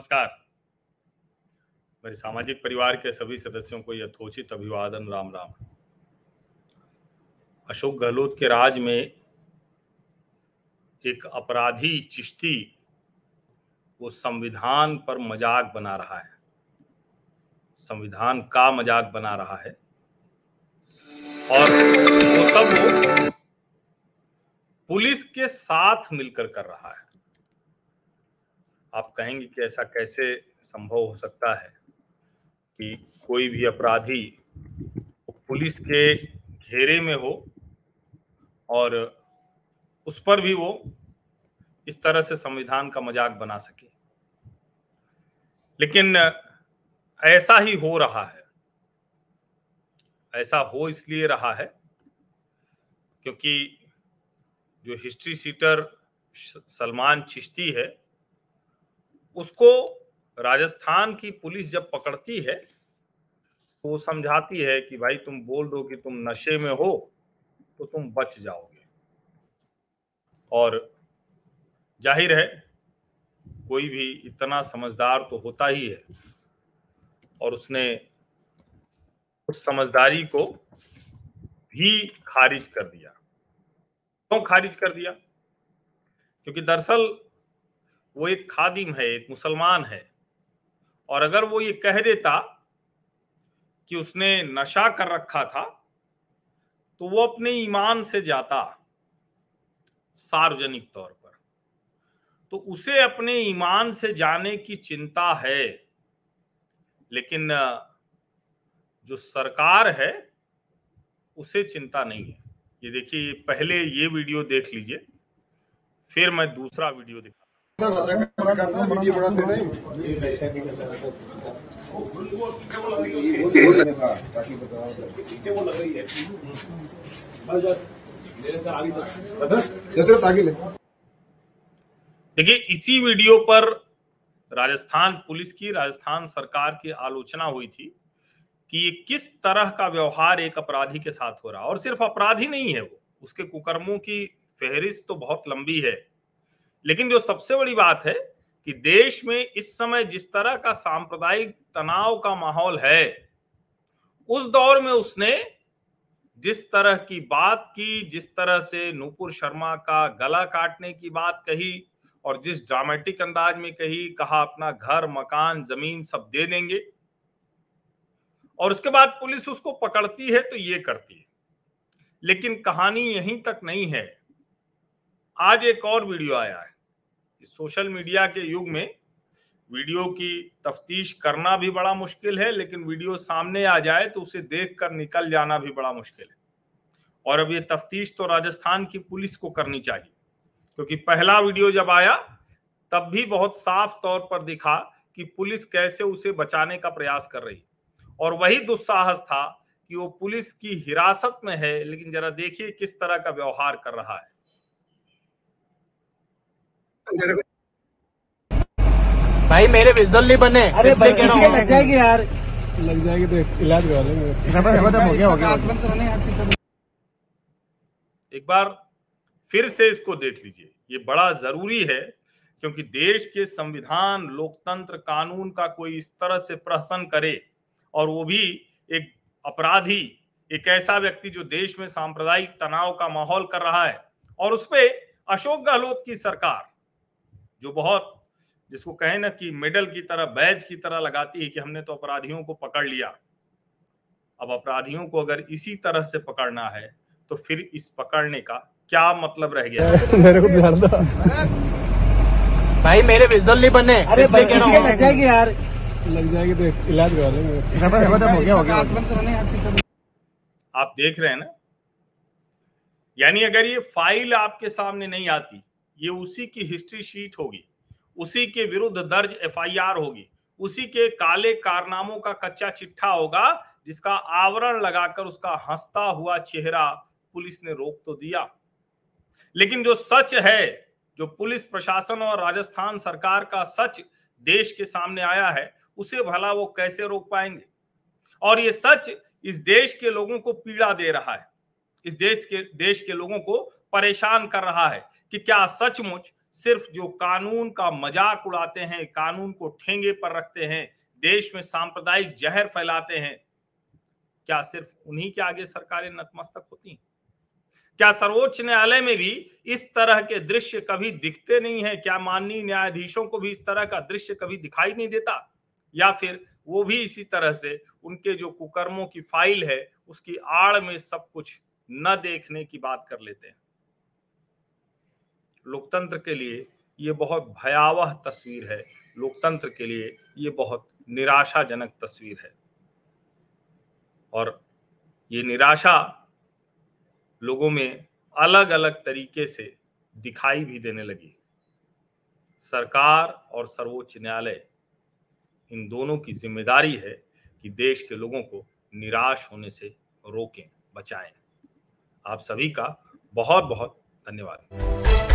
नमस्कार। मेरे सामाजिक परिवार के सभी सदस्यों को यथोचित अभिवादन, राम राम। अशोक गहलोत के राज में एक अपराधी चिश्ती वो संविधान पर मज़ाक बना रहा है। संविधान का मज़ाक बना रहा है। और वो सब वो पुलिस के साथ मिलकर कर रहा है। आप कहेंगे कि ऐसा कैसे संभव हो सकता है कि कोई भी अपराधी पुलिस के घेरे में हो और उस पर भी वो इस तरह से संविधान का मज़ाक बना सके। लेकिन ऐसा ही हो रहा है। ऐसा हो इसलिए रहा है क्योंकि जो हिस्ट्री सीटर सलमान चिश्ती है उसको राजस्थान की पुलिस जब पकड़ती है तो वो समझाती है कि भाई तुम बोल दो कि तुम नशे में हो तो तुम बच जाओगे। और ज़ाहिर है, कोई भी इतना समझदार तो होता ही है। और उसने उस समझदारी को भी खारिज कर दिया। क्यों तो खारिज कर दिया? क्योंकि दरअसल वो एक खादिम है, एक मुसलमान है। और अगर वो ये कह देता कि उसने नशा कर रखा था तो वो अपने ईमान से जाता सार्वजनिक तौर पर। तो उसे अपने ईमान से जाने की चिंता है, लेकिन जो सरकार है, उसे चिंता नहीं है। ये देखिए, पहले ये वीडियो देख लीजिए, फिर मैं दूसरा वीडियो दिखा देखिए इसी वीडियो पर राजस्थान पुलिस की राजस्थान सरकार की आलोचना हुई थी कि ये किस तरह का व्यवहार एक अपराधी के साथ हो रहा और सिर्फ़ अपराधी नहीं है वो उसके कुकर्मों की फहरिस्त तो बहुत लंबी है। लेकिन जो सबसे बड़ी बात है कि देश में इस समय जिस तरह का सांप्रदायिक तनाव का माहौल है, उस दौर में उसने जिस तरह की बात की, जिस तरह से नूपुर शर्मा का गला काटने की बात कही और जिस ड्रामेटिक अंदाज में कही, कहा अपना घर, मकान, ज़मीन सब दे देंगे। और उसके बाद पुलिस उसको पकड़ती है तो ये करती है। लेकिन कहानी यहीं तक नहीं है। आज एक और वीडियो आया है। सोशल मीडिया के युग में वीडियो की तफ्तीश करना भी बड़ा मुश्किल है, लेकिन वीडियो सामने आ जाए तो उसे देखकर निकल जाना भी बड़ा मुश्किल है। और अब ये तफ्तीश तो राजस्थान की पुलिस को करनी चाहिए, क्योंकि पहला वीडियो जब आया, तब भी बहुत साफ़ तौर पर दिखा कि पुलिस कैसे उसे बचाने का प्रयास कर रही और वही दुस्साहस था कि वो पुलिस की हिरासत में है, लेकिन जरा देखिए किस तरह का व्यवहार कर रहा है। भाई मेरे विजल नहीं बने। अरे इसलिए कह रहा हूँ। लग जाएगी यार। लग जाएगी तो इलाज करवा लेंगे। हो गया हो गया एक बार फिर से इसको देख लीजिए। ये बड़ा ज़रूरी है क्योंकि देश के संविधान लोकतंत्र कानून का कोई इस तरह से प्रहसन करे और वो भी एक अपराधी एक ऐसा व्यक्ति जो देश में सांप्रदायिक तनाव का माहौल कर रहा है। और उसपे अशोक गहलोत की सरकार जो बहुत जिसको कहे ना कि मेडल की तरह बैज की तरह लगाती है कि हमने तो अपराधियों को पकड़ लिया। अब अपराधियों को अगर इसी तरह से पकड़ना है तो फिर इस पकड़ने का क्या मतलब रह गया? मेरे को भाई मेरे विजुअल नहीं बने अरे इसलिए कह रहा हूँ। लग जाएगी यार। लग जाएगी तो इलाज करवा लेंगे। हो गया हो गया आप देख रहे हैं ना? यानी अगर ये फ़ाइल आपके सामने नहीं आती ये उसी की हिस्ट्री शीट होगी। उसी के विरुद्ध दर्ज एफआईआर होगी। उसी के काले कारनामों का कच्चा चिट्ठा होगा, जिसका आवरण लगाकर उसका हंसता हुआ चेहरा पुलिस ने रोक तो दिया। लेकिन जो सच है, जो पुलिस प्रशासन और राजस्थान सरकार का सच देश के सामने आया है, उसे भला वो कैसे रोक पाएँगे? और ये सच इस देश के लोगों को पीड़ा दे रहा है। इस देश के देश के लोगों को परेशान कर रहा है। कि क्या सचमुच सिर्फ़ जो कानून का मज़ाक उड़ाते हैं, कानून को ठेंगे पर रखते हैं, देश में सांप्रदायिक जहर फैलाते हैं, क्या सिर्फ़ उन्हीं के आगे सरकारें नतमस्तक होती हैं? क्या सर्वोच्च न्यायालय में भी इस तरह के दृश्य कभी दिखते नहीं है? क्या माननीय न्यायाधीशों को भी इस तरह का दृश्य कभी दिखाई नहीं देता? या फिर वो भी इसी तरह से उनके जो कुकर्मों की फ़ाइल है, उसकी आड़ में सब कुछ न देखने की बात कर लेते हैं? लोकतंत्र के लिए ये बहुत भयावह तस्वीर है। लोकतंत्र के लिए ये बहुत निराशाजनक तस्वीर है। और ये निराशा लोगों में अलग अलग तरीके से दिखाई भी देने लगी। सरकार और सर्वोच्च न्यायालय इन दोनों की ज़िम्मेदारी है कि देश के लोगों को निराश होने से रोकें, बचाएँ। आप सभी का बहुत बहुत धन्यवाद।